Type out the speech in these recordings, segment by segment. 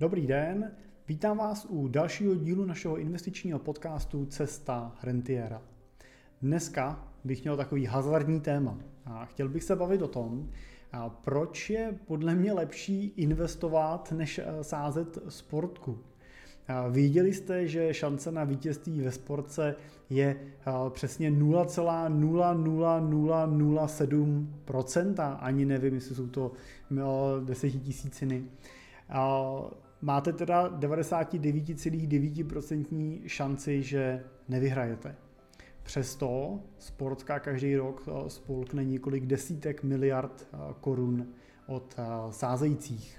Dobrý den, vítám vás u dalšího dílu našeho investičního podcastu Cesta rentiera. Dneska bych měl takový hazardní téma a chtěl bych se bavit o tom, proč je podle mě lepší investovat, než eh, sázet sportku. Viděli jste, že šance na vítězství ve sportce je přesně 0,00007%, ani nevím, jestli jsou to desetitisíciny. Máte teda 99,9% šanci, že nevyhrajete. Přesto sportka každý rok spolkne několik desítek miliard korun od sázejících.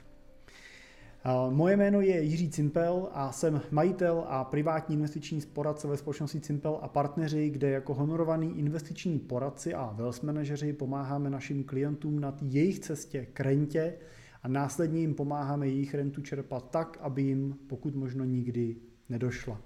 Moje jméno je Jiří Cimpel a jsem majitel a privátní investiční poradce ve společnosti Cimpel a partneři, kde jako honorovaný investiční poradci a wealth manažeři pomáháme našim klientům na jejich cestě k rentě a následně jim pomáháme jejich rentu čerpat tak, aby jim pokud možno nikdy nedošla.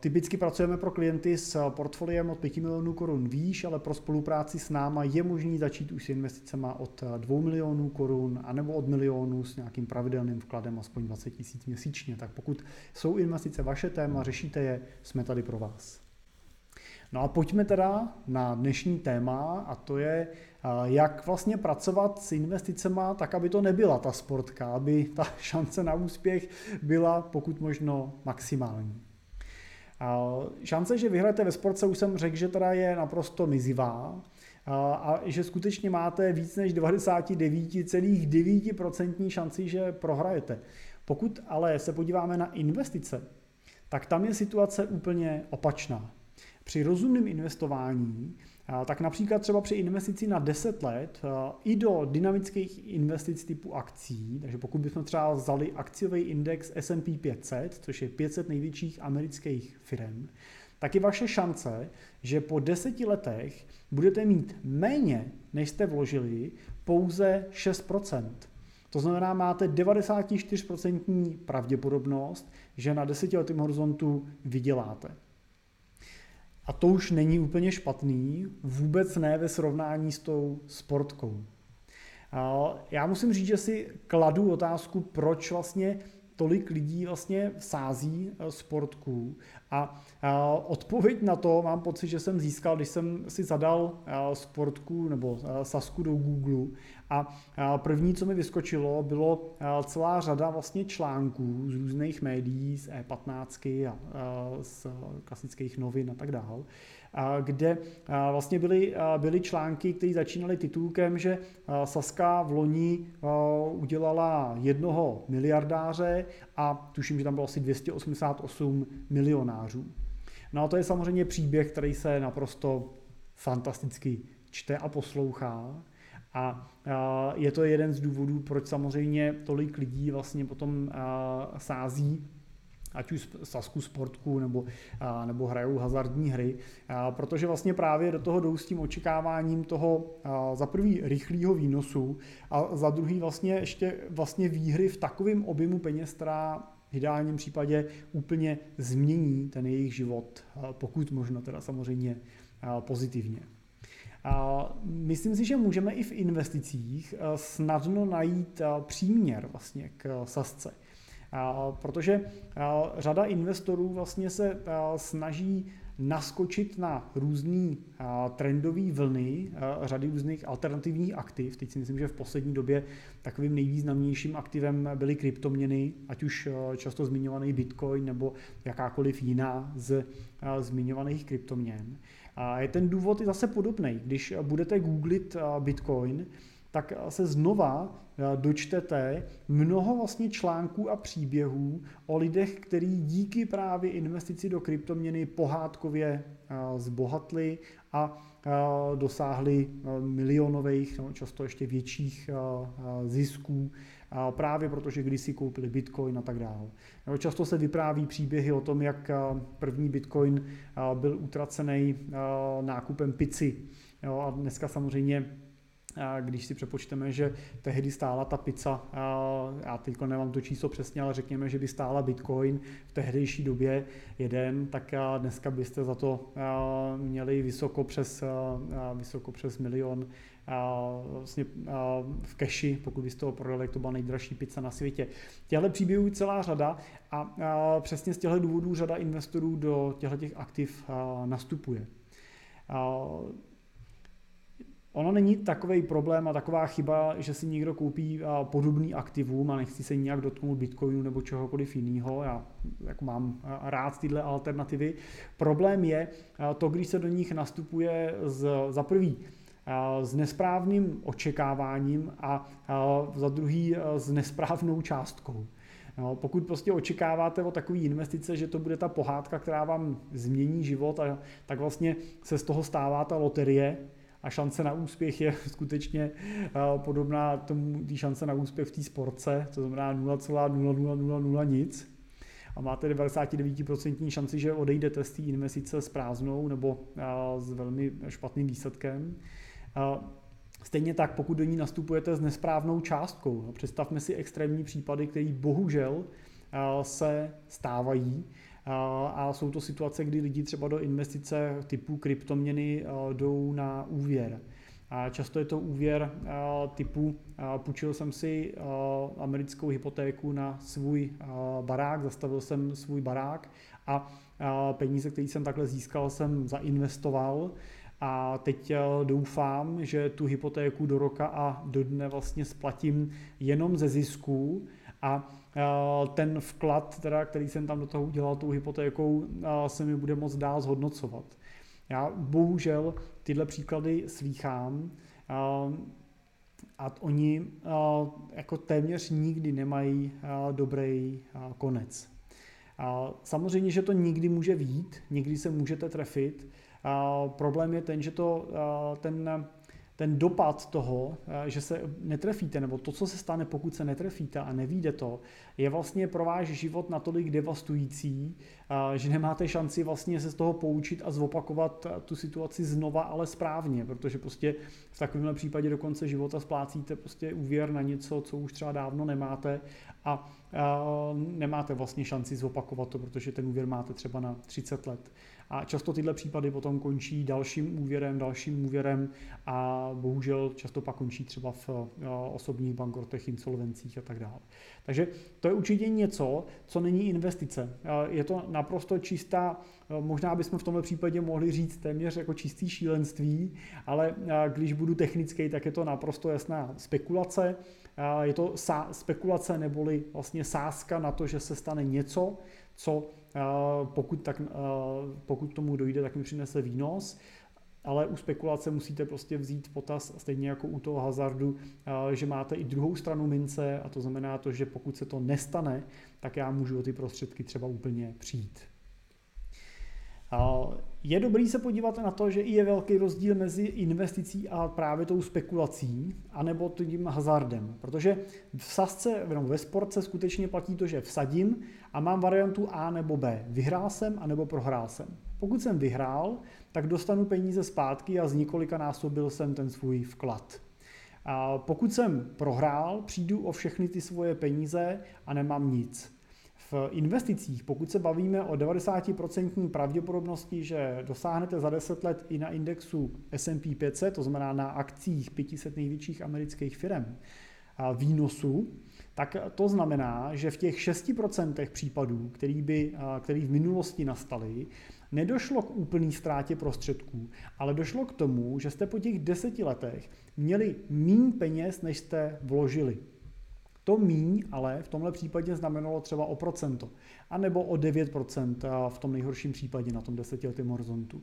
Typicky pracujeme pro klienty s portfoliem od 5 milionů korun výš, ale pro spolupráci s náma je možný začít už s investicemi od 2 milionů korun anebo od milionu s nějakým pravidelným vkladem aspoň 20 tisíc měsíčně. Tak pokud jsou investice vaše téma, řešíte je, jsme tady pro vás. No a pojďme teda na dnešní téma a to je, jak vlastně pracovat s investicemi tak, aby to nebyla ta sportka, aby ta šance na úspěch byla pokud možno maximální. Šance, že vyhrajete ve sportce, už jsem řekl, že teda je naprosto mizivá a že skutečně máte víc než 99,9% šanci, že prohrajete. Pokud ale se podíváme na investice, tak tam je situace úplně opačná. Při rozumném investování tak například třeba při investici na 10 let i do dynamických investic typu akcí, takže pokud bychom třeba vzali akciový index S&P 500, což je 500 největších amerických firm, tak je vaše šance, že po deseti letech budete mít méně, než jste vložili, pouze 6%. To znamená, máte 94% pravděpodobnost, že na desetiletém horizontu vyděláte. A to už není úplně špatný, vůbec ne ve srovnání s tou sportkou. Já musím říct, že si kladu otázku, proč vlastně tolik lidí vlastně sází eh, sportků. A odpověď na to mám pocit, že jsem získal, když jsem si zadal eh, sportku nebo eh, sasku do Google. A první, co mi vyskočilo, bylo celá řada vlastně článků z různých médií, z E15 a z klasických novin a tak dále, kde vlastně byly, byly články, které začínaly titulkem, že Saska v loni udělala jednoho miliardáře a tuším, že tam bylo asi 288 milionářů. No a to je samozřejmě příběh, který se naprosto fantasticky čte a poslouchá. A je to jeden z důvodů, proč samozřejmě tolik lidí vlastně potom sází ať už Sasku sportku nebo, nebo hrajou hazardní hry, protože vlastně právě do toho jdou s tím očekáváním toho za prvý rychlého výnosu a za druhý vlastně ještě vlastně výhry v takovém objemu peněz, která v ideálním případě úplně změní ten jejich život, pokud možno teda samozřejmě pozitivně. Myslím si, že můžeme i v investicích snadno najít příměr vlastně k sasce. Protože řada investorů vlastně se snaží naskočit na různé trendové vlny řady různých alternativních aktiv. Teď si myslím, že v poslední době takovým nejvýznamnějším aktivem byly kryptoměny, ať už často zmiňovaný Bitcoin nebo jakákoliv jiná z zmiňovaných kryptoměn. A ten důvod je zase podobný. Když budete googlit Bitcoin, tak se znova eh, dočtete mnoho vlastně článků a příběhů o lidech, kteří díky právě investici do kryptoměny pohádkově eh, zbohatli a eh, dosáhli milionových, no, často ještě větších zisků, právě protože když si koupili bitcoin a tak dále. Často se vypráví příběhy o tom, jak první bitcoin byl utracený nákupem pici. a dneska samozřejmě když si přepočteme, že tehdy stála ta pizza, já teď nemám to číslo přesně, ale řekněme, že by stála Bitcoin v tehdejší době jeden, tak dneska byste za to měli vysoko přes, vysoko přes milion vlastně v keši, pokud byste ho prodali, to byla nejdražší pizza na světě. Těhle příběhů celá řada a přesně z těchto důvodů řada investorů do těchto aktiv nastupuje. Ono není takový problém a taková chyba, že si někdo koupí podobný aktivum a nechci se nijak dotknout Bitcoinu nebo čehokoliv jiného. Já jako mám rád tyhle alternativy. Problém je to, když se do nich nastupuje z, za prvý s nesprávným očekáváním a za druhý s nesprávnou částkou. No, pokud prostě očekáváte o takové investice, že to bude ta pohádka, která vám změní život, a, tak vlastně se z toho stává ta loterie, a šance na úspěch je skutečně podobná tomu, té šance na úspěch v té sportce, to znamená 0,0000 nic. A máte 99% šanci, že odejdete z té investice s prázdnou nebo s velmi špatným výsledkem. Stejně tak, pokud do ní nastupujete s nesprávnou částkou. No, představme si extrémní případy, které bohužel se stávají. A jsou to situace, kdy lidi třeba do investice typu kryptoměny jdou na úvěr. A často je to úvěr typu, půjčil jsem si americkou hypotéku na svůj barák, zastavil jsem svůj barák a peníze, které jsem takhle získal, jsem zainvestoval a teď eh, doufám, že tu hypotéku do roka a do dne vlastně splatím jenom ze zisků a eh, ten vklad, teda, který jsem tam do toho udělal tou hypotékou, eh, se mi bude moc dál zhodnocovat. Já bohužel tyhle příklady slýchám a oni jako téměř nikdy nemají dobrý konec. Samozřejmě, že to nikdy může vít, nikdy se můžete trefit, Problém je ten, že to, ten, ten dopad toho, že se netrefíte, nebo to, co se stane, pokud se netrefíte a nevíde to, je vlastně pro váš život natolik devastující, že nemáte šanci vlastně se z toho poučit a zopakovat tu situaci znova, ale správně, protože prostě v takovémhle případě do konce života splácíte prostě úvěr na něco, co už třeba dávno nemáte a nemáte vlastně šanci zopakovat to, protože ten úvěr máte třeba na 30 let. A často tyhle případy potom končí dalším úvěrem, dalším úvěrem a bohužel často pak končí třeba v eh, osobních bankrotech, insolvencích a tak dále. Takže to je určitě něco, co není investice. Eh, je to naprosto čistá, eh, možná bychom v tomto případě mohli říct téměř jako čistý šílenství, ale když budu technický, tak je to naprosto jasná spekulace. Je to spekulace neboli vlastně sázka na to, že se stane něco, co pokud, tak, pokud tomu dojde, tak mi přinese výnos, ale u spekulace musíte prostě vzít potaz, stejně jako u toho hazardu, že máte i druhou stranu mince a to znamená to, že pokud se to nestane, tak já můžu o ty prostředky třeba úplně přijít. Je dobrý se podívat na to, že i je velký rozdíl mezi investicí a právě tou spekulací, anebo tím hazardem. Protože v sasce, no ve sportce skutečně platí to, že vsadím a mám variantu A nebo B. Vyhrál jsem a nebo prohrál jsem. Pokud jsem vyhrál, tak dostanu peníze zpátky a z několika násobil jsem ten svůj vklad. A pokud jsem prohrál, přijdu o všechny ty svoje peníze a nemám nic. V investicích, pokud se bavíme o 90% pravděpodobnosti, že dosáhnete za 10 let i na indexu S&P 500, to znamená na akcích 500 největších amerických firm, výnosu, tak to znamená, že v těch 6% případů, který, by, který v minulosti nastaly, nedošlo k úplný ztrátě prostředků, ale došlo k tomu, že jste po těch deseti letech měli méně peněz, než jste vložili. To míň ale v tomhle případě znamenalo třeba o procento, anebo o 9% v tom nejhorším případě na tom desetiletém horizontu.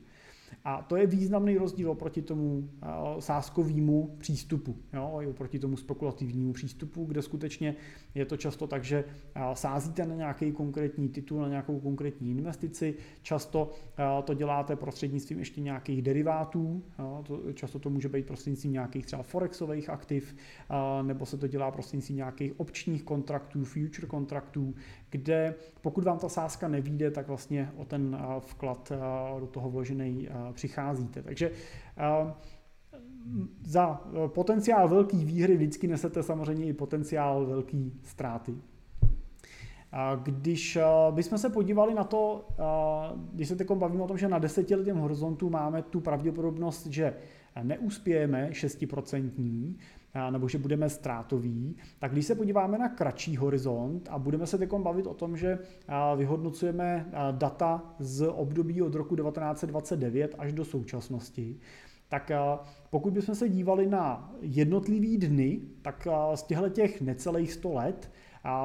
A to je významný rozdíl oproti tomu eh, sázkovému přístupu, jo, oproti tomu spekulativnímu přístupu, kde skutečně je to často tak, že eh, sázíte na nějaký konkrétní titul, na nějakou konkrétní investici, často eh, to děláte prostřednictvím ještě nějakých derivátů, jo, to, často to může být prostřednictvím nějakých třeba forexových aktiv, nebo se to dělá prostřednictvím nějakých opčních kontraktů, future kontraktů, kde pokud vám ta sázka nevíde, tak vlastně o ten vklad do toho vložený přicházíte. Takže za potenciál velký výhry vždycky nesete samozřejmě i potenciál velký ztráty. Když bychom se podívali na to, když se teď bavíme o tom, že na desetiletém horizontu máme tu pravděpodobnost, že neuspějeme 6%, nebo že budeme ztrátoví, tak když se podíváme na kratší horizont a budeme se teď bavit o tom, že vyhodnocujeme data z období od roku 1929 až do současnosti, tak pokud bychom se dívali na jednotlivý dny, tak z těchto těch necelých 100 let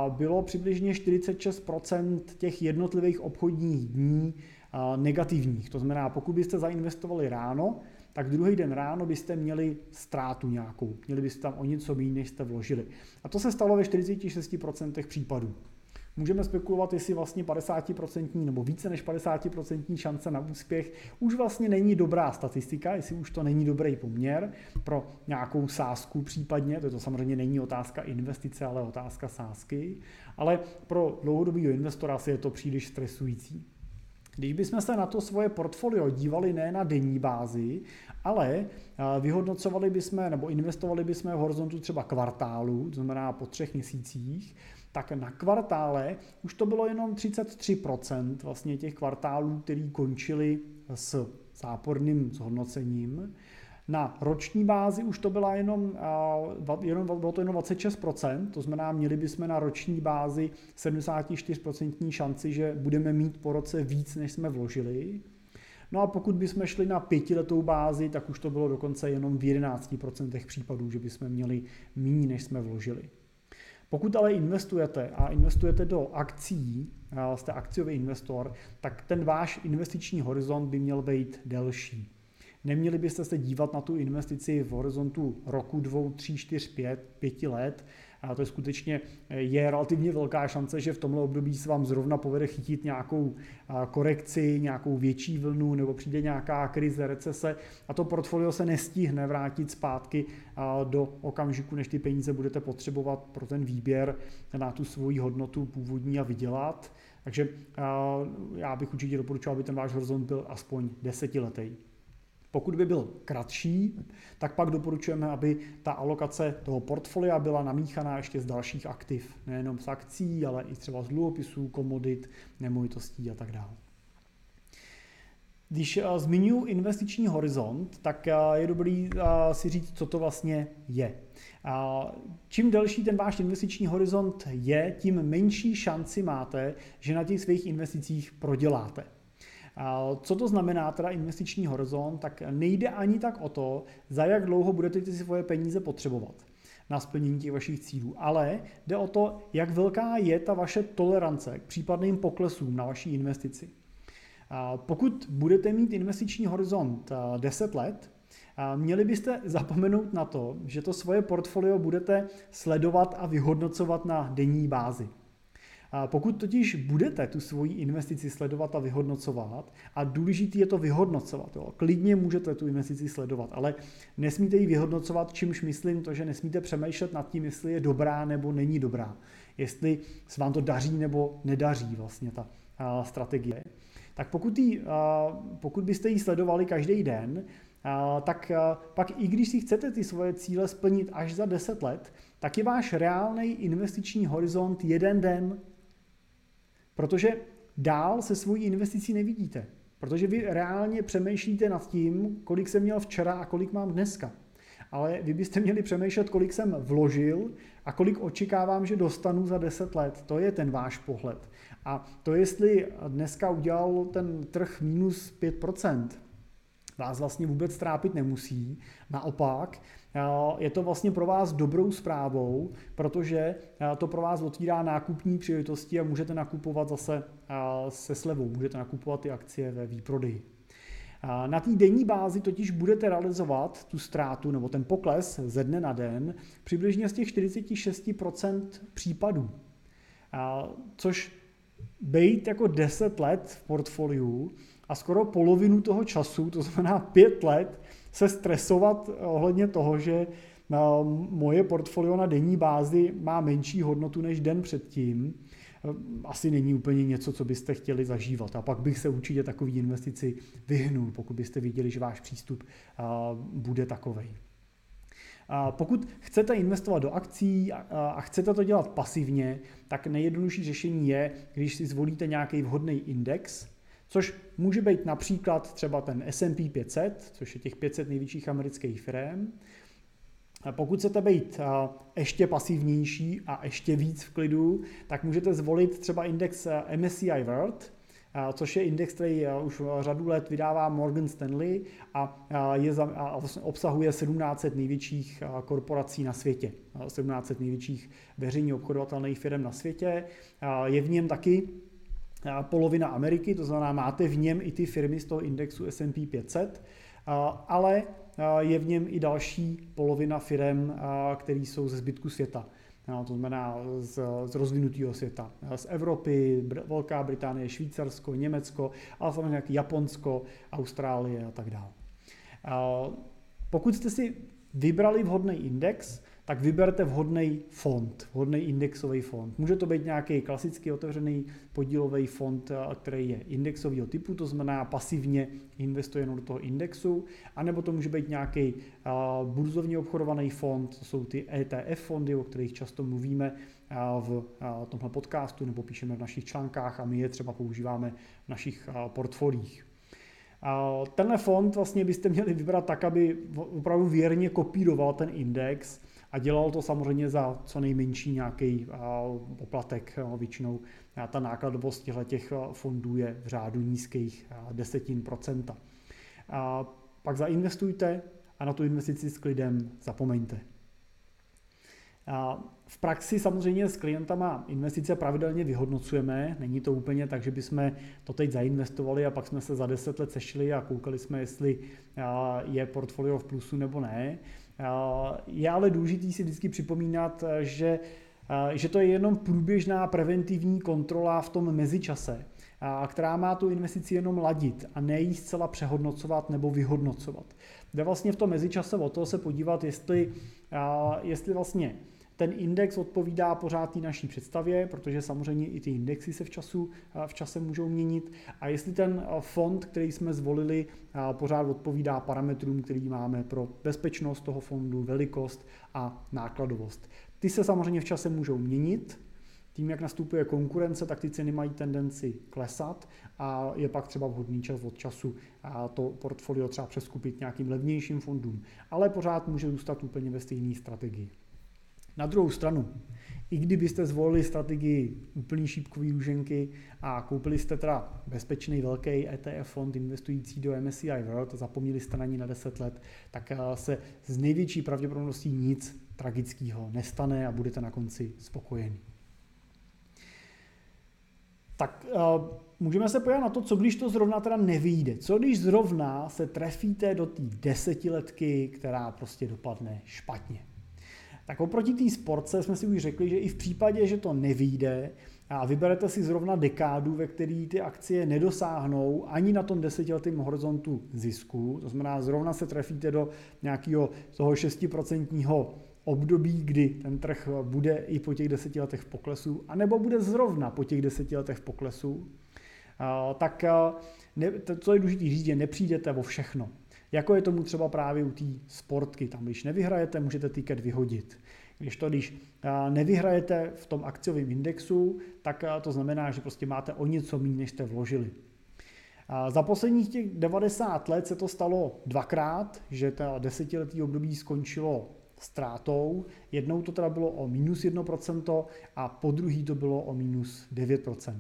bylo přibližně 46% těch jednotlivých obchodních dní negativních. To znamená, pokud byste zainvestovali ráno, tak druhý den ráno byste měli ztrátu nějakou. Měli byste tam o něco méně, než jste vložili. A to se stalo ve 46% případů. Můžeme spekulovat, jestli vlastně 50% nebo více než 50% šance na úspěch už vlastně není dobrá statistika, jestli už to není dobrý poměr pro nějakou sázku případně, to, to samozřejmě není otázka investice, ale otázka sázky, ale pro dlouhodobého investora si je to příliš stresující. Když bychom se na to svoje portfolio dívali ne na denní bázi, ale vyhodnocovali bychom nebo investovali bychom v horizontu třeba kvartálu, to znamená po třech měsících, tak na kvartále už to bylo jenom 33% vlastně těch kvartálů, který končili s záporným zhodnocením. Na roční bázi už to byla jenom, jenom, bylo to jenom 26%, to znamená, měli bychom na roční bázi 74% šanci, že budeme mít po roce víc, než jsme vložili. No a pokud bychom šli na pětiletou bázi, tak už to bylo dokonce jenom v 11% případů, že bychom měli méně, než jsme vložili. Pokud ale investujete a investujete do akcí, jste akciový investor, tak ten váš investiční horizont by měl být delší. Neměli byste se dívat na tu investici v horizontu roku, dvou, tří, čtyř, pět, pěti let, a to je skutečně je relativně velká šance, že v tomhle období se vám zrovna povede chytit nějakou korekci, nějakou větší vlnu nebo přijde nějaká krize, recese a to portfolio se nestihne vrátit zpátky do okamžiku, než ty peníze budete potřebovat pro ten výběr na tu svoji hodnotu původní a vydělat. Takže já bych určitě doporučoval, aby ten váš horizont byl aspoň desetiletý. Pokud by byl kratší, tak pak doporučujeme, aby ta alokace toho portfolia byla namíchaná ještě z dalších aktiv, nejenom z akcí, ale i třeba z dluhopisů, komodit, nemovitostí a tak dále. Když eh, zmiňuji investiční horizont, tak eh, je dobrý eh, si říct, co to vlastně je. Čím delší ten váš investiční horizont je, tím menší šanci máte, že na těch svých investicích proděláte. Co to znamená teda investiční horizont? Tak nejde ani tak o to, za jak dlouho budete ty svoje peníze potřebovat na splnění těch vašich cílů, ale jde o to, jak velká je ta vaše tolerance k případným poklesům na vaší investici. Pokud budete mít investiční horizont 10 let, Měli byste zapomenout na to, že to svoje portfolio budete sledovat a vyhodnocovat na denní bázi. Pokud totiž budete tu svoji investici sledovat a vyhodnocovat, a důležitý je to vyhodnocovat, jo, klidně můžete tu investici sledovat, ale nesmíte ji vyhodnocovat, čímž myslím to, že nesmíte přemýšlet nad tím, jestli je dobrá nebo není dobrá, jestli se vám to daří nebo nedaří vlastně ta strategie. Tak pokud, jí, pokud byste ji sledovali každý den, tak pak i když si chcete ty svoje cíle splnit až za 10 let, tak je váš reálný investiční horizont jeden den, Protože dál se svojí investicí nevidíte. Protože vy reálně přemýšlíte nad tím, kolik jsem měl včera a kolik mám dneska. Ale vy byste měli přemýšlet, kolik jsem vložil a kolik očekávám, že dostanu za 10 let. To je ten váš pohled. A to, jestli dneska udělal ten trh minus 5%, vás vlastně vůbec trápit nemusí. Naopak, je to vlastně pro vás dobrou zprávou, protože to pro vás otvírá nákupní příležitosti a můžete nakupovat zase se slevou, můžete nakupovat ty akcie ve výprodeji. Na té denní bázi totiž budete realizovat tu ztrátu nebo ten pokles ze dne na den přibližně z těch 46% případů. Což být jako 10 let v portfoliu a skoro polovinu toho času, to znamená 5 let, se stresovat ohledně toho, že moje portfolio na denní bázi má menší hodnotu než den předtím, asi není úplně něco, co byste chtěli zažívat. A pak bych se určitě takový investici vyhnul, pokud byste viděli, že váš přístup bude takový. Pokud chcete investovat do akcí a chcete to dělat pasivně, tak nejjednodušší řešení je, když si zvolíte nějaký vhodný index, což může být například třeba ten S&P 500, což je těch 500 největších amerických firm. Pokud chcete být ještě pasivnější a ještě víc v klidu, tak můžete zvolit třeba index MSCI World, což je index, který už řadu let vydává Morgan Stanley a, je a vlastně obsahuje 17 největších korporací na světě, 17 největších veřejně obchodovatelných firm na světě. Je v něm taky polovina Ameriky, to znamená, máte v něm i ty firmy z toho indexu S&P 500, ale je v něm i další polovina firm, které jsou ze zbytku světa. To znamená z, z rozvinutého světa. Z Evropy, Br- Velká Británie, Švýcarsko, Německo, ale samozřejmě Japonsko, Austrálie a tak dále. Pokud jste si vybrali vhodný index, tak vyberte vhodný fond, vhodný indexový fond. Může to být nějaký klasický otevřený podílový fond, eh, který je indexového typu, to znamená pasivně investuje jenom do toho indexu, anebo to může být nějaký eh, burzovně obchodovaný fond, to jsou ty ETF fondy, o kterých často mluvíme eh, v tomhle podcastu nebo píšeme v našich článkách a my je třeba používáme v našich portfolích. Tenhle fond vlastně byste měli vybrat tak, aby opravdu věrně kopíroval ten index, a dělal to samozřejmě za co nejmenší nějaký poplatek. Většinou ta nákladovost těch fondů je v řádu nízkých desetin procenta. A pak zainvestujte a na tu investici s klidem zapomeňte. A v praxi samozřejmě s klientama investice pravidelně vyhodnocujeme. Není to úplně tak, že bychom to teď zainvestovali a pak jsme se za deset let sešli a koukali jsme, jestli je portfolio v plusu nebo ne. Je ale důležité si vždycky připomínat, že, že to je jenom průběžná preventivní kontrola v tom mezičase, která má tu investici jenom ladit a ne ji zcela přehodnocovat nebo vyhodnocovat. Jde vlastně v tom mezičase o to se podívat, jestli, jestli vlastně ten index odpovídá pořád té naší představě, protože samozřejmě i ty indexy se v, času, v čase můžou měnit. A jestli ten fond, který jsme zvolili, pořád odpovídá parametrům, který máme pro bezpečnost toho fondu, velikost a nákladovost. Ty se samozřejmě v čase můžou měnit, tím, jak nastupuje konkurence, tak ty ceny mají tendenci klesat a je pak třeba vhodný čas od času to portfolio třeba přeskupit nějakým levnějším fondům. Ale pořád může zůstat úplně ve stejné strategii. Na druhou stranu, i kdybyste zvolili strategii úplný šípkový růženky a koupili jste teda bezpečný velký ETF fond investující do MSCI World a zapomněli jste na ní na 10 let, tak eh, se z největší pravděpodobností nic tragického nestane a budete na konci spokojení. Tak uh, můžeme se podívat na to, co když to zrovna teda nevyjde. Co když zrovna se trefíte do té desetiletky, která prostě dopadne špatně. Tak oproti té sportce jsme si už řekli, že i v případě, že to nevyjde a vyberete si zrovna dekádu, ve které ty akcie nedosáhnou ani na tom desetiletém horizontu zisku, to znamená zrovna se trefíte do nějakého toho 6% období, kdy ten trh bude i po těch deseti letech v poklesu, anebo bude zrovna po těch deseti letech v poklesu, tak to, co je důležité říct, je nepřijdete o všechno. Jako je tomu třeba právě u té sportky. Tam, když nevyhrajete, můžete tiket vyhodit. Když to, když nevyhrajete v tom akciovém indexu, tak to znamená, že prostě máte o něco méně, než jste vložili. Za posledních těch 90 let se to stalo dvakrát, že ta desetiletí období skončilo ztrátou. Jednou to teda bylo o minus 1% a po druhý to bylo o minus 9%.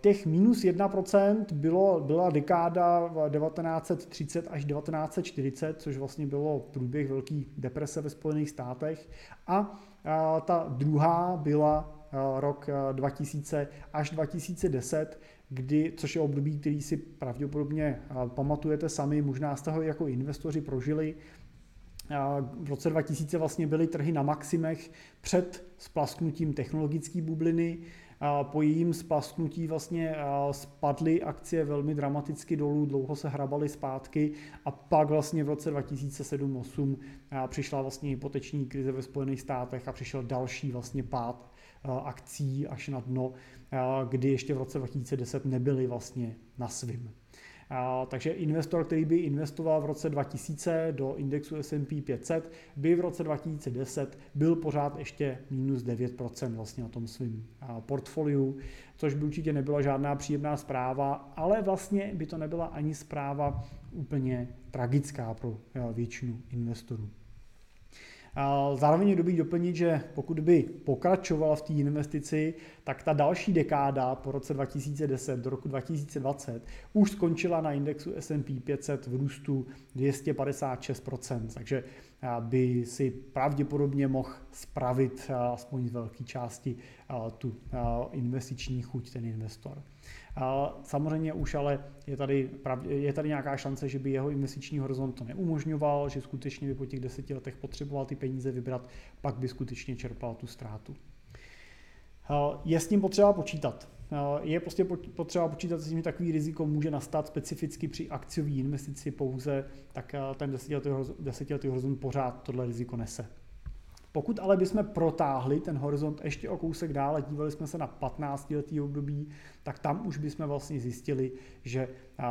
Těch minus 1% bylo, byla dekáda 1930 až 1940, což vlastně bylo průběh velké deprese ve Spojených státech. A ta druhá byla rok 2000 až 2010, kdy, což je období, který si pravděpodobně pamatujete sami, možná jste ho jako investoři prožili, v roce 2000 vlastně byly trhy na maximech před splasknutím technologické bubliny. Po jejím splasknutí vlastně spadly akcie velmi dramaticky dolů, dlouho se hrabaly zpátky a pak vlastně v roce 2007-2008 přišla vlastně hypoteční krize ve Spojených státech a přišel další vlastně pád akcí až na dno, kdy ještě v roce 2010 nebyly vlastně na svým. Takže investor, který by investoval v roce 2000 do indexu S&P 500, by v roce 2010 byl pořád ještě minus 9% vlastně na tom svém portfoliu, což by určitě nebyla žádná příjemná zpráva, ale vlastně by to nebyla ani zpráva úplně tragická pro většinu investorů. Zároveň je dobrý doplnit, že pokud by pokračoval v té investici, tak ta další dekáda po roce 2010 do roku 2020 už skončila na indexu S&P 500 v růstu 256%, takže by si pravděpodobně mohl spravit aspoň z velké části tu investiční chuť ten investor. Samozřejmě už ale je tady, je tady nějaká šance, že by jeho investiční horizont to neumožňoval, že skutečně by po těch deseti letech potřeboval ty peníze vybrat, pak by skutečně čerpal tu ztrátu. Je s tím potřeba počítat. Je prostě potřeba počítat s tím, že takový riziko může nastat specificky při akciové investici pouze, tak ten desetiletý horizont pořád tohle riziko nese. Pokud ale bychom protáhli ten horizont ještě o kousek dále, dívali jsme se na 15 letý období, tak tam už bychom vlastně zjistili, že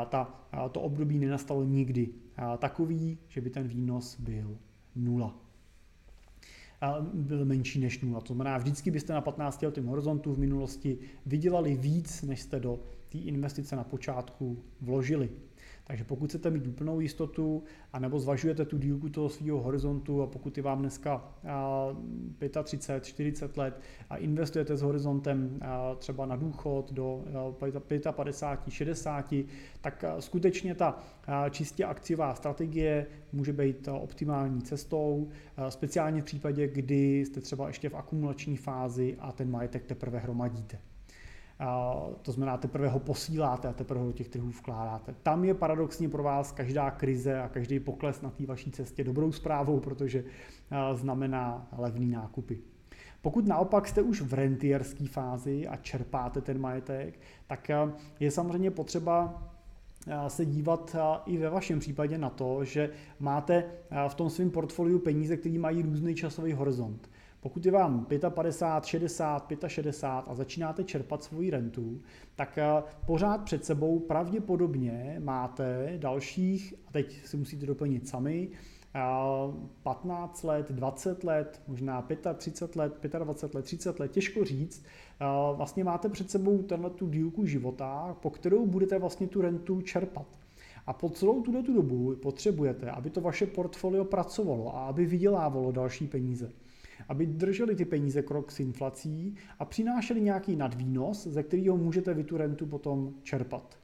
ta, to období nenastalo nikdy takový, že by ten výnos byl nula byl menší než nula. To znamená, vždycky byste na 15 letém horizontu v minulosti vydělali víc, než jste do té investice na počátku vložili. Takže pokud chcete mít úplnou jistotu, anebo zvažujete tu dílku toho svého horizontu a pokud je vám dneska 35, 40 let a investujete s horizontem třeba na důchod do 55, 60, tak skutečně ta čistě akciová strategie může být optimální cestou, speciálně v případě, kdy jste třeba ještě v akumulační fázi a ten majetek teprve hromadíte. To znamená, teprve ho posíláte a teprve ho do těch trhů vkládáte. Tam je paradoxně pro vás každá krize a každý pokles na té vaší cestě dobrou zprávou, protože znamená levný nákupy. Pokud naopak jste už v rentierské fázi a čerpáte ten majetek, tak je samozřejmě potřeba se dívat i ve vašem případě na to, že máte v tom svém portfoliu peníze, které mají různý časový horizont. Pokud je vám 55, 60, 65 a začínáte čerpat svoji rentu, tak eh, pořád před sebou pravděpodobně máte dalších, a teď si musíte doplnit sami, 15 eh, let, 20 let, možná 35 let, 25 let, 30 let, těžko říct. Eh, vlastně máte před sebou tenhle tu dílku života, po kterou budete vlastně tu rentu čerpat. A po celou tuto dobu potřebujete, aby to vaše portfolio pracovalo a aby vydělávalo další peníze aby drželi ty peníze krok s inflací a přinášeli nějaký nadvýnos, ze kterého můžete vy tu rentu potom čerpat.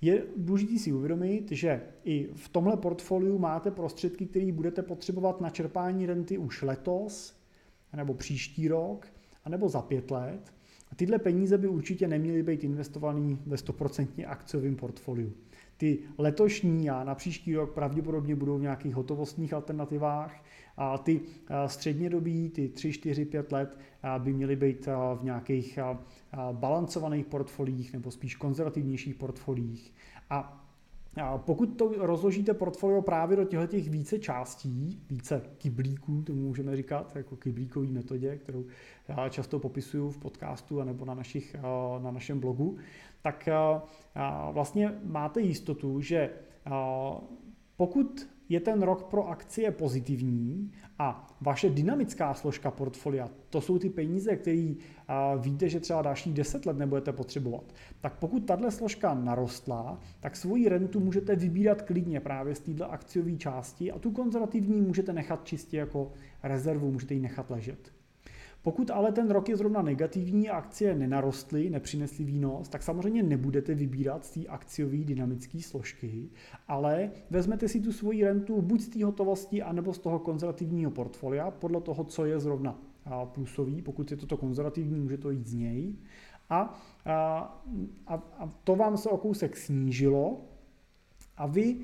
Je důležité si uvědomit, že i v tomhle portfoliu máte prostředky, které budete potřebovat na čerpání renty už letos, nebo příští rok, nebo za pět let. A tyhle peníze by určitě neměly být investované ve 100% akciovém portfoliu. Ty letošní a na příští rok pravděpodobně budou v nějakých hotovostních alternativách a ty střednědobí, ty 3, 4, 5 let by měly být v nějakých balancovaných portfoliích nebo spíš konzervativnějších portfoliích. A pokud to rozložíte portfolio právě do těchto těch více částí, více kyblíků, to můžeme říkat, jako kyblíkový metodě, kterou já často popisuju v podcastu nebo na, našich, na našem blogu, tak vlastně máte jistotu, že pokud je ten rok pro akcie pozitivní a vaše dynamická složka portfolia, to jsou ty peníze, které víte, že třeba dalších 10 let nebudete potřebovat, tak pokud tahle složka narostla, tak svoji rentu můžete vybírat klidně právě z této akciové části a tu konzervativní můžete nechat čistě jako rezervu, můžete ji nechat ležet. Pokud ale ten rok je zrovna negativní a akcie nenarostly, nepřinesly výnos, tak samozřejmě nebudete vybírat z té akciové dynamické složky, ale vezmete si tu svoji rentu buď z té hotovosti, anebo z toho konzervativního portfolia, podle toho, co je zrovna plusový. Pokud je toto konzervativní, může to jít z něj. A, a, a to vám se o kousek snížilo a vy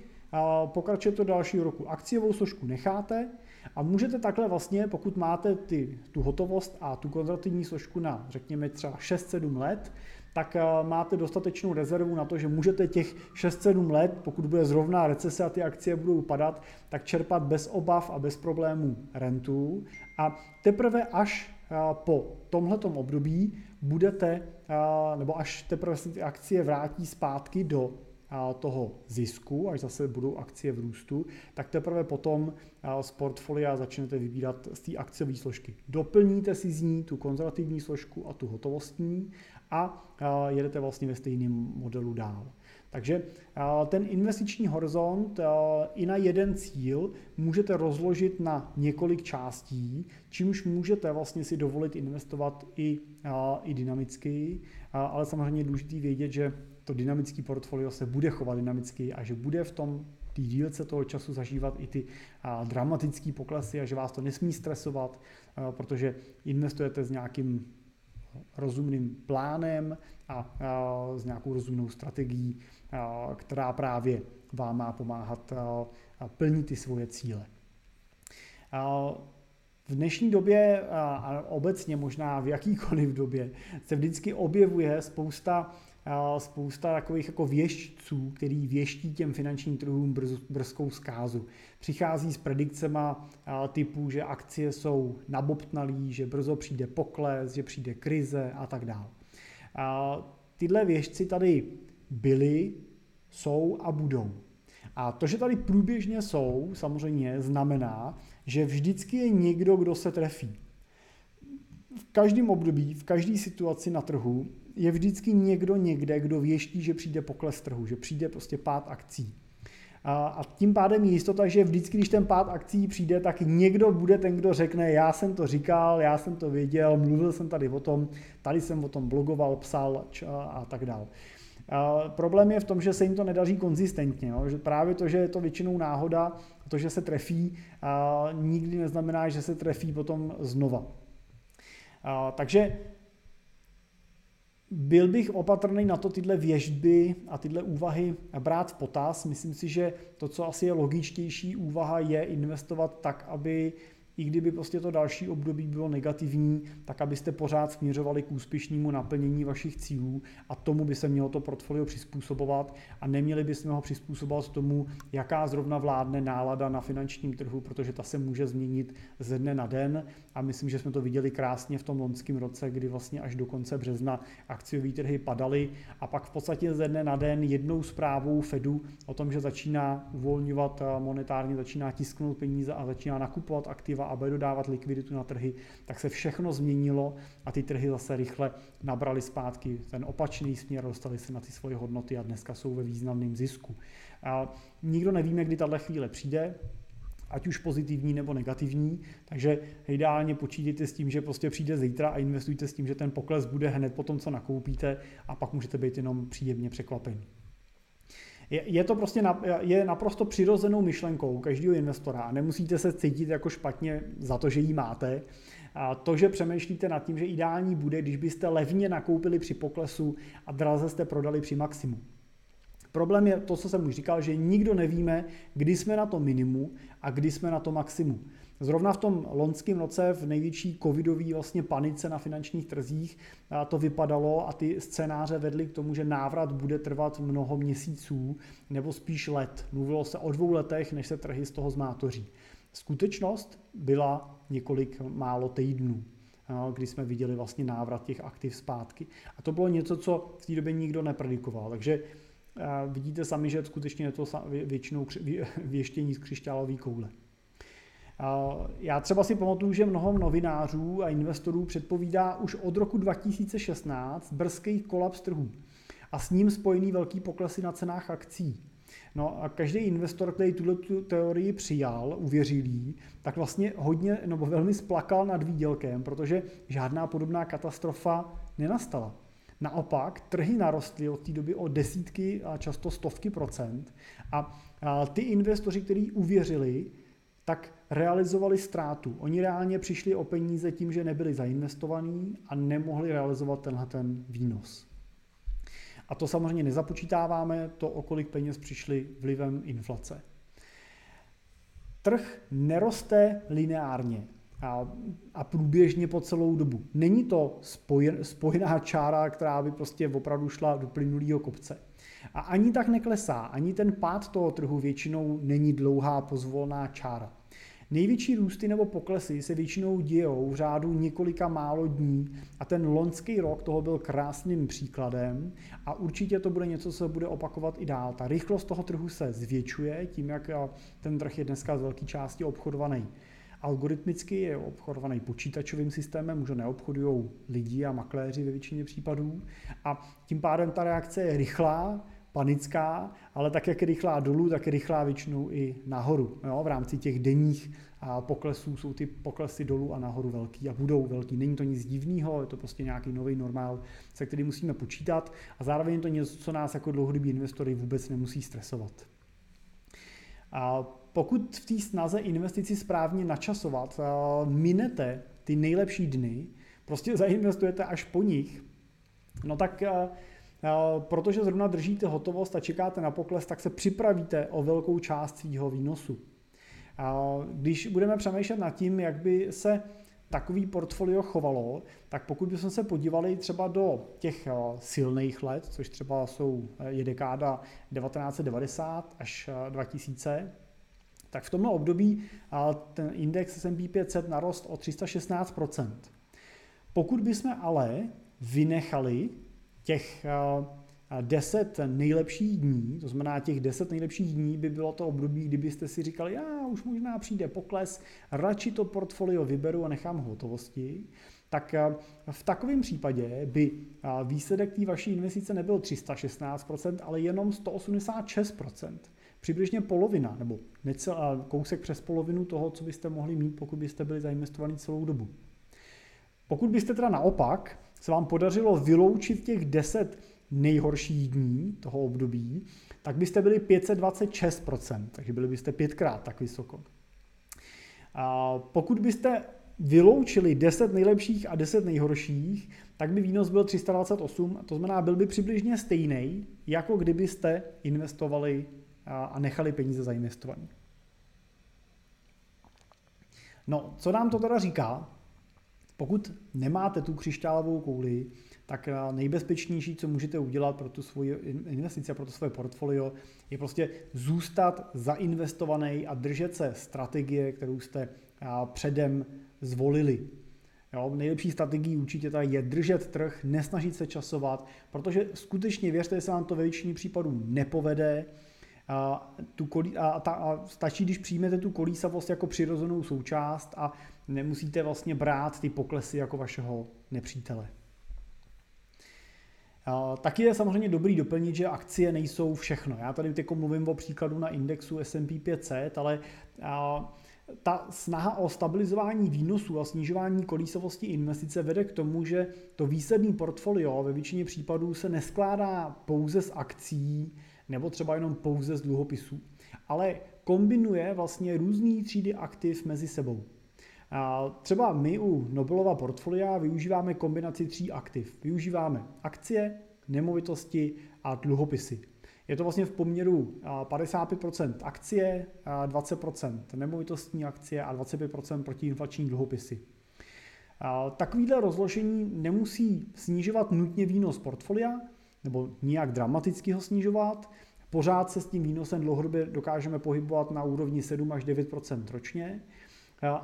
pokračuje to dalšího roku. Akciovou složku necháte a můžete takhle vlastně, pokud máte ty, tu hotovost a tu konzervativní složku na, řekněme, třeba 6-7 let, tak máte dostatečnou rezervu na to, že můžete těch 6-7 let, pokud bude zrovna recese a ty akcie budou padat, tak čerpat bez obav a bez problémů rentu. A teprve až po tomhletom období budete, nebo až teprve se ty akcie vrátí zpátky do toho zisku, až zase budou akcie v růstu, tak teprve potom z portfolia začnete vybírat z té akciové složky. Doplníte si z ní tu konzervativní složku a tu hotovostní a jedete vlastně ve stejném modelu dál. Takže ten investiční horizont i na jeden cíl můžete rozložit na několik částí, čímž můžete vlastně si dovolit investovat i, i dynamicky, ale samozřejmě je důležité vědět, že to dynamické portfolio se bude chovat dynamicky a že bude v tom té dílce toho času zažívat i ty dramatické poklesy a že vás to nesmí stresovat, protože investujete s nějakým rozumným plánem a, s nějakou rozumnou strategií, která právě vám má pomáhat plnit ty svoje cíle. V dnešní době a obecně možná v jakýkoliv době se vždycky objevuje spousta spousta takových jako věštců, který věští těm finančním trhům brz, brzkou zkázu. Přichází s predikcema typu, že akcie jsou nabobtnalý, že brzo přijde pokles, že přijde krize a tak dále. Tyhle věštci tady byli, jsou a budou. A to, že tady průběžně jsou, samozřejmě znamená, že vždycky je někdo, kdo se trefí. V každém období, v každé situaci na trhu je vždycky někdo někde, kdo věští, že přijde pokles trhu, že přijde prostě pád akcí. A, a tím pádem je jistota, že vždycky, když ten pád akcí přijde, tak někdo bude ten, kdo řekne, já jsem to říkal, já jsem to věděl, mluvil jsem tady o tom, tady jsem o tom blogoval, psal a, tak dále. A problém je v tom, že se jim to nedaří konzistentně. Jo? Že právě to, že je to většinou náhoda, to, že se trefí, a nikdy neznamená, že se trefí potom znova. A, takže byl bych opatrný na to tyhle věžby a tyhle úvahy brát v potaz. Myslím si, že to, co asi je logičtější úvaha, je investovat tak, aby i kdyby prostě to další období bylo negativní, tak abyste pořád směřovali k úspěšnému naplnění vašich cílů a tomu by se mělo to portfolio přizpůsobovat a neměli bychom ho přizpůsobovat tomu, jaká zrovna vládne nálada na finančním trhu, protože ta se může změnit ze dne na den. A myslím, že jsme to viděli krásně v tom loňském roce, kdy vlastně až do konce března akciové trhy padaly. A pak v podstatě ze dne na den jednou zprávou Fedu o tom, že začíná uvolňovat monetárně, začíná tisknout peníze a začíná nakupovat aktiva a bude dodávat likviditu na trhy, tak se všechno změnilo a ty trhy zase rychle nabrali zpátky ten opačný směr, dostali se na ty svoje hodnoty a dneska jsou ve významném zisku. A nikdo nevíme, kdy tahle chvíle přijde, ať už pozitivní nebo negativní, takže ideálně počítejte s tím, že prostě přijde zítra a investujte s tím, že ten pokles bude hned po tom, co nakoupíte a pak můžete být jenom příjemně překvapení. Je, to prostě na, je naprosto přirozenou myšlenkou každého investora a nemusíte se cítit jako špatně za to, že ji máte. A to, že přemýšlíte nad tím, že ideální bude, když byste levně nakoupili při poklesu a draze jste prodali při maximu. Problém je to, co jsem už říkal, že nikdo nevíme, kdy jsme na to minimu a kdy jsme na to maximu. Zrovna v tom loňském roce v největší covidové vlastně panice na finančních trzích to vypadalo a ty scénáře vedly k tomu, že návrat bude trvat mnoho měsíců nebo spíš let. Mluvilo se o dvou letech, než se trhy z toho zmátoří. Skutečnost byla několik málo týdnů kdy jsme viděli vlastně návrat těch aktiv zpátky. A to bylo něco, co v té době nikdo nepredikoval. Takže vidíte sami, že skutečně je to většinou věštění z křišťálové koule. Já třeba si pamatuju, že mnoho novinářů a investorů předpovídá už od roku 2016 brzký kolaps trhů a s ním spojený velký poklesy na cenách akcí. No a každý investor, který tuto teorii přijal, uvěřil jí, tak vlastně hodně nebo velmi splakal nad výdělkem, protože žádná podobná katastrofa nenastala. Naopak, trhy narostly od té doby o desítky a často stovky procent a ty investoři, kteří uvěřili, tak realizovali ztrátu. Oni reálně přišli o peníze tím, že nebyli zainvestovaní a nemohli realizovat tenhle ten výnos. A to samozřejmě nezapočítáváme to, o kolik peněz přišli vlivem inflace. Trh neroste lineárně a, a průběžně po celou dobu. Není to spojen, spojená čára, která by prostě opravdu šla do plynulého kopce. A ani tak neklesá, ani ten pád toho trhu většinou není dlouhá pozvolná čára. Největší růsty nebo poklesy se většinou dějou v řádu několika málo dní a ten loňský rok toho byl krásným příkladem a určitě to bude něco, co se bude opakovat i dál. Ta rychlost toho trhu se zvětšuje tím, jak ten trh je dneska z velké části obchodovaný algoritmicky, je obchodovaný počítačovým systémem, už ho neobchodují lidi a makléři ve většině případů a tím pádem ta reakce je rychlá, panická, ale tak, jak je rychlá dolů, tak je rychlá většinou i nahoru. Jo? V rámci těch denních poklesů jsou ty poklesy dolů a nahoru velký a budou velký. Není to nic divného, je to prostě nějaký nový normál, se kterým musíme počítat a zároveň je to něco, co nás jako dlouhodobí investory vůbec nemusí stresovat. A pokud v té snaze investici správně načasovat minete ty nejlepší dny, prostě zainvestujete až po nich, no tak protože zrovna držíte hotovost a čekáte na pokles, tak se připravíte o velkou část svého výnosu. Když budeme přemýšlet nad tím, jak by se takový portfolio chovalo, tak pokud bychom se podívali třeba do těch silných let, což třeba jsou je dekáda 1990 až 2000, tak v tomhle období ten index S&P 500 narost o 316%. Pokud bychom ale vynechali těch 10 nejlepších dní, to znamená těch 10 nejlepších dní by bylo to období, kdybyste si říkali, já už možná přijde pokles, radši to portfolio vyberu a nechám hotovosti, tak v takovém případě by výsledek té vaší investice nebyl 316%, ale jenom 186%. Přibližně polovina, nebo necel, kousek přes polovinu toho, co byste mohli mít, pokud byste byli zainvestovaní celou dobu. Pokud byste teda naopak se vám podařilo vyloučit těch 10 nejhorších dní toho období, tak byste byli 526%, takže byli byste pětkrát tak vysoko. A pokud byste vyloučili 10 nejlepších a 10 nejhorších, tak by výnos byl 328, to znamená, byl by přibližně stejný, jako kdybyste investovali a nechali peníze zainvestované. No, co nám to teda říká? Pokud nemáte tu křišťálovou kouli, tak nejbezpečnější, co můžete udělat pro tu svoji investici a pro to svoje portfolio, je prostě zůstat zainvestovaný a držet se strategie, kterou jste předem zvolili. Jo, nejlepší strategií určitě tady je držet trh, nesnažit se časovat, protože skutečně věřte, že se vám to ve většině případů nepovede, a, tu kolí, a, ta, a stačí, když přijmete tu kolísavost jako přirozenou součást a nemusíte vlastně brát ty poklesy jako vašeho nepřítele. Taky je samozřejmě dobrý doplnit, že akcie nejsou všechno. Já tady teď mluvím o příkladu na indexu S&P 500, ale ta snaha o stabilizování výnosů a snižování kolísavosti investice vede k tomu, že to výsledný portfolio ve většině případů se neskládá pouze z akcí nebo třeba jenom pouze z dluhopisů, ale kombinuje vlastně různé třídy aktiv mezi sebou. Třeba my u Nobelova portfolia využíváme kombinaci tří aktiv. Využíváme akcie, nemovitosti a dluhopisy. Je to vlastně v poměru 55% akcie, 20% nemovitostní akcie a 25% protiinflační dluhopisy. Takovýhle rozložení nemusí snižovat nutně výnos portfolia, nebo nijak dramaticky ho snižovat. Pořád se s tím výnosem dlouhodobě dokážeme pohybovat na úrovni 7 až 9% ročně,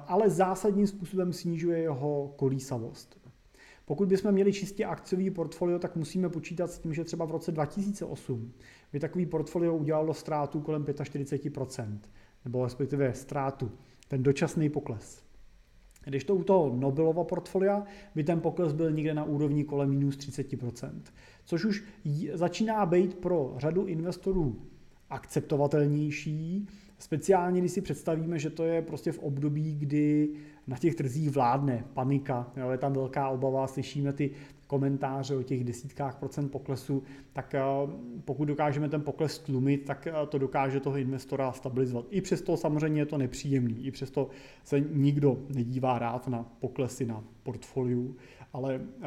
ale zásadním způsobem snižuje jeho kolísavost. Pokud bychom měli čistě akciový portfolio, tak musíme počítat s tím, že třeba v roce 2008 by takový portfolio udělalo ztrátu kolem 45%, nebo respektive ztrátu, ten dočasný pokles. Když to u toho Nobelova portfolia by ten pokles byl někde na úrovni kolem minus 30%, což už začíná být pro řadu investorů akceptovatelnější, speciálně když si představíme, že to je prostě v období, kdy na těch trzích vládne panika, jo, je tam velká obava, slyšíme ty komentáře o těch desítkách procent poklesu, tak eh, pokud dokážeme ten pokles tlumit, tak eh, to dokáže toho investora stabilizovat. I přesto samozřejmě je to nepříjemný, i přesto se nikdo nedívá rád na poklesy na portfoliu, ale eh,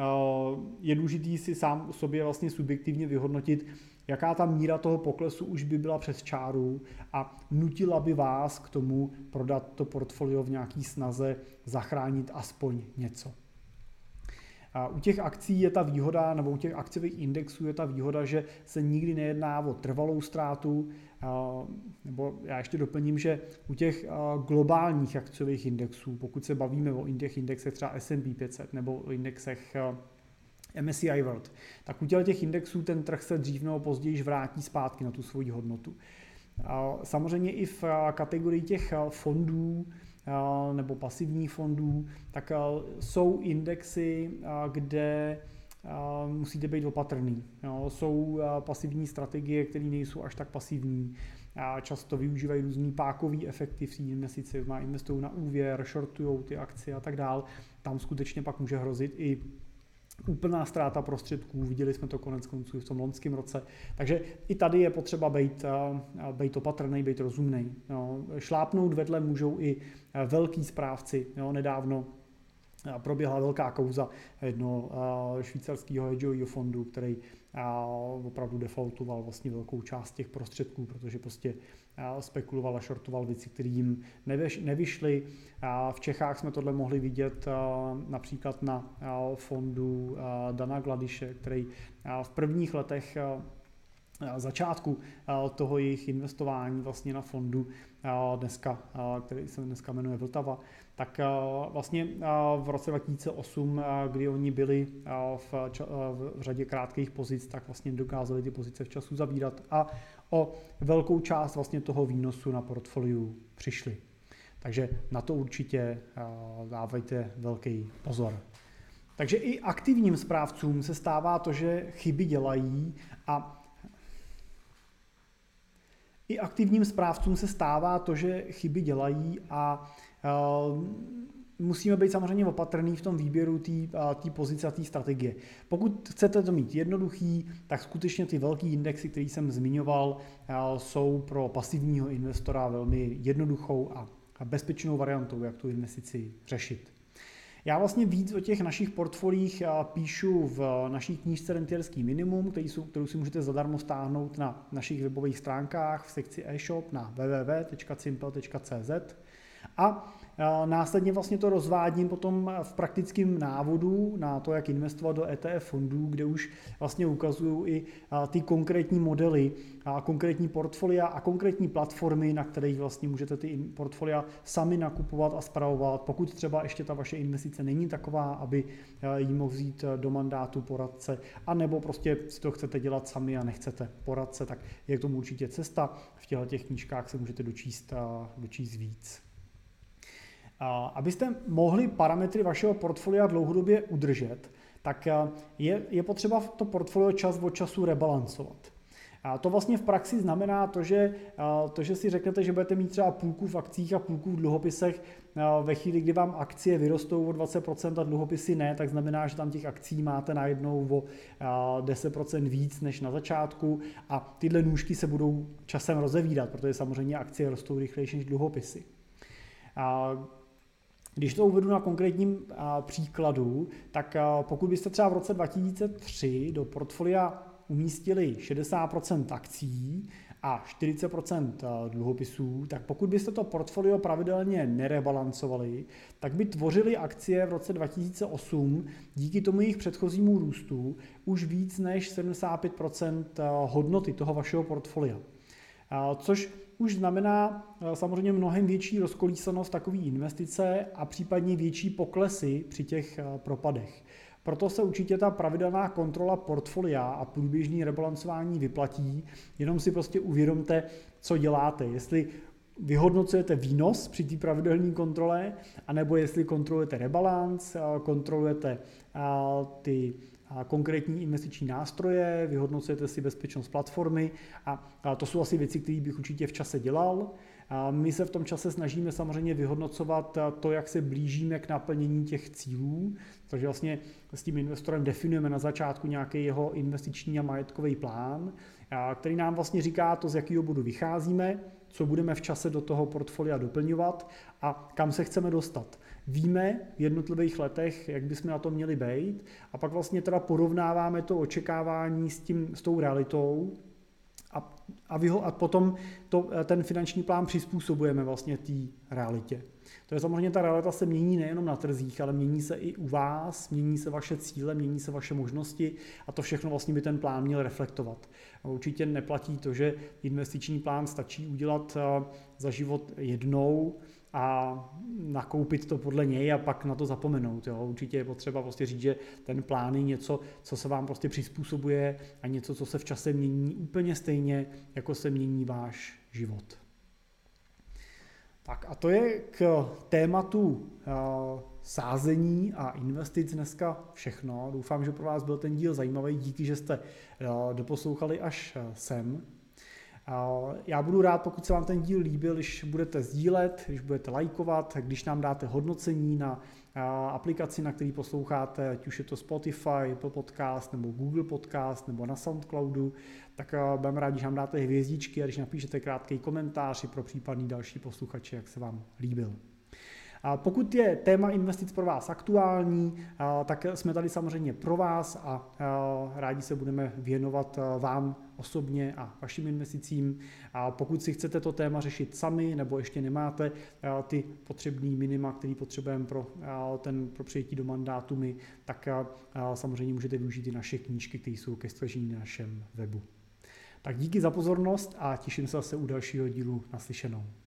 je důležitý si sám sobě vlastně subjektivně vyhodnotit, jaká ta míra toho poklesu už by byla přes čáru a nutila by vás k tomu prodat to portfolio v nějaký snaze zachránit aspoň něco. A u těch akcí je ta výhoda, nebo u těch akciových indexů je ta výhoda, že se nikdy nejedná o trvalou ztrátu, nebo já ještě doplním, že u těch globálních akciových indexů, pokud se bavíme o těch indexech třeba S&P 500 nebo o indexech MSCI World, tak u těch indexů ten trh se dřív nebo později vrátí zpátky na tu svoji hodnotu. Samozřejmě i v kategorii těch fondů nebo pasivních fondů, tak jsou indexy, kde musíte být opatrný. Jsou pasivní strategie, které nejsou až tak pasivní. Často využívají různý pákový efekty v investici, investují na úvěr, shortují ty akcie a tak dál. Tam skutečně pak může hrozit i úplná ztráta prostředků, viděli jsme to konec konců v tom loňském roce. Takže i tady je potřeba být, eh, být opatrný, být rozumný. Jo. Šlápnout vedle můžou i eh, velký správci. Jo. Nedávno proběhla velká kauza jednoho švýcarského hedžového fondu, který opravdu defaultoval vlastně velkou část těch prostředků, protože prostě spekuloval a shortoval věci, které jim nevyšly. V Čechách jsme tohle mohli vidět například na fondu Dana Gladiše, který v prvních letech začátku toho jejich investování vlastně na fondu dneska, který se dneska jmenuje Vltava, tak vlastně v roce 2008, kdy oni byli v, v řadě krátkých pozic, tak vlastně dokázali ty pozice v času zabírat a o velkou část vlastně toho výnosu na portfoliu přišli. Takže na to určitě dávejte velký pozor. Takže i aktivním správcům se stává to, že chyby dělají a i aktivním správcům se stává to, že chyby dělají a uh, musíme být samozřejmě opatrný v tom výběru té pozice a té strategie. Pokud chcete to mít jednoduchý, tak skutečně ty velký indexy, který jsem zmiňoval, jsou pro pasivního investora velmi jednoduchou a bezpečnou variantou, jak tu investici řešit. Já vlastně víc o těch našich portfolích píšu v naší knížce Rentierský minimum, kterou si můžete zadarmo stáhnout na našich webových stránkách v sekci e-shop na www.simple.cz. A Následně vlastně to rozvádím potom v praktickém návodu na to, jak investovat do ETF fondů, kde už vlastně ukazují i ty konkrétní modely, konkrétní portfolia a konkrétní platformy, na kterých vlastně můžete ty portfolia sami nakupovat a spravovat, pokud třeba ještě ta vaše investice není taková, aby ji mohl vzít do mandátu poradce, anebo prostě si to chcete dělat sami a nechcete poradce, tak je k tomu určitě cesta. V těchto těch knížkách se můžete dočíst, dočíst víc. Abyste mohli parametry vašeho portfolia dlouhodobě udržet, tak eh, je, je potřeba to portfolio čas od času rebalancovat. A to vlastně v praxi znamená to že, eh, to, že si řeknete, že budete mít třeba půlku v akcích a půlku v dluhopisech. Eh, ve chvíli, kdy vám akcie vyrostou o 20% a dluhopisy ne, tak znamená, že tam těch akcí máte najednou o 10% víc než na začátku a tyhle nůžky se budou časem rozevídat, protože samozřejmě akcie rostou rychlejší než dluhopisy. Když to uvedu na konkrétním příkladu, tak pokud byste třeba v roce 2003 do portfolia umístili 60% akcí a 40% dluhopisů, tak pokud byste to portfolio pravidelně nerebalancovali, tak by tvořily akcie v roce 2008 díky tomu jejich předchozímu růstu už víc než 75% hodnoty toho vašeho portfolia. Což už znamená eh, samozřejmě mnohem větší rozkolísanost takové investice a případně větší poklesy při těch eh, propadech. Proto se určitě ta pravidelná kontrola portfolia a průběžný rebalancování vyplatí, jenom si prostě uvědomte, co děláte. Jestli vyhodnocujete výnos při té pravidelné kontrole, anebo jestli kontrolujete rebalance, eh, kontrolujete ty konkrétní investiční nástroje, vyhodnocujete si bezpečnost platformy a to jsou asi věci, které bych určitě v čase dělal. My se v tom čase snažíme samozřejmě vyhodnocovat to, jak se blížíme k naplnění těch cílů, takže vlastně s tím investorem definujeme na začátku nějaký jeho investiční a majetkový plán, který nám vlastně říká to, z jakého bodu vycházíme, co budeme v čase do toho portfolia doplňovat a kam se chceme dostat. Víme v jednotlivých letech, jak bychom na to měli být a pak vlastně teda porovnáváme to očekávání s, tím, s tou realitou a, a, vyho, a potom to, ten finanční plán přizpůsobujeme vlastně té realitě. To je samozřejmě ta realita se mění nejenom na trzích, ale mění se i u vás, mění se vaše cíle, mění se vaše možnosti a to všechno vlastně by ten plán měl reflektovat. Určitě neplatí to, že investiční plán stačí udělat eh, za život jednou a nakoupit to podle něj a pak na to zapomenout. Jo. Určitě je potřeba prostě říct, že ten plán je něco, co se vám prostě přizpůsobuje a něco, co se v čase mění úplně stejně, jako se mění váš život. Tak a to je k tématu uh, sázení a investic dneska všechno. Doufám, že pro vás byl ten díl zajímavý. Díky, že jste uh, doposlouchali až uh, sem. Já budu rád, pokud se vám ten díl líbil, když budete sdílet, když budete lajkovat, když nám dáte hodnocení na aplikaci, na který posloucháte, ať už je to Spotify, Apple Podcast nebo Google Podcast nebo na Soundcloudu, tak budeme rádi, když nám dáte hvězdičky a když napíšete krátký komentář pro případný další posluchače, jak se vám líbil. Pokud je téma investic pro vás aktuální, tak jsme tady samozřejmě pro vás a rádi se budeme věnovat vám osobně a vašim investicím. A pokud si chcete to téma řešit sami nebo ještě nemáte ty potřebné minima, které potřebujeme pro, ten, pro přijetí do mandátu my, tak samozřejmě můžete využít i naše knížky, které jsou ke stažení na našem webu. Tak díky za pozornost a těším se zase u dalšího dílu naslyšenou.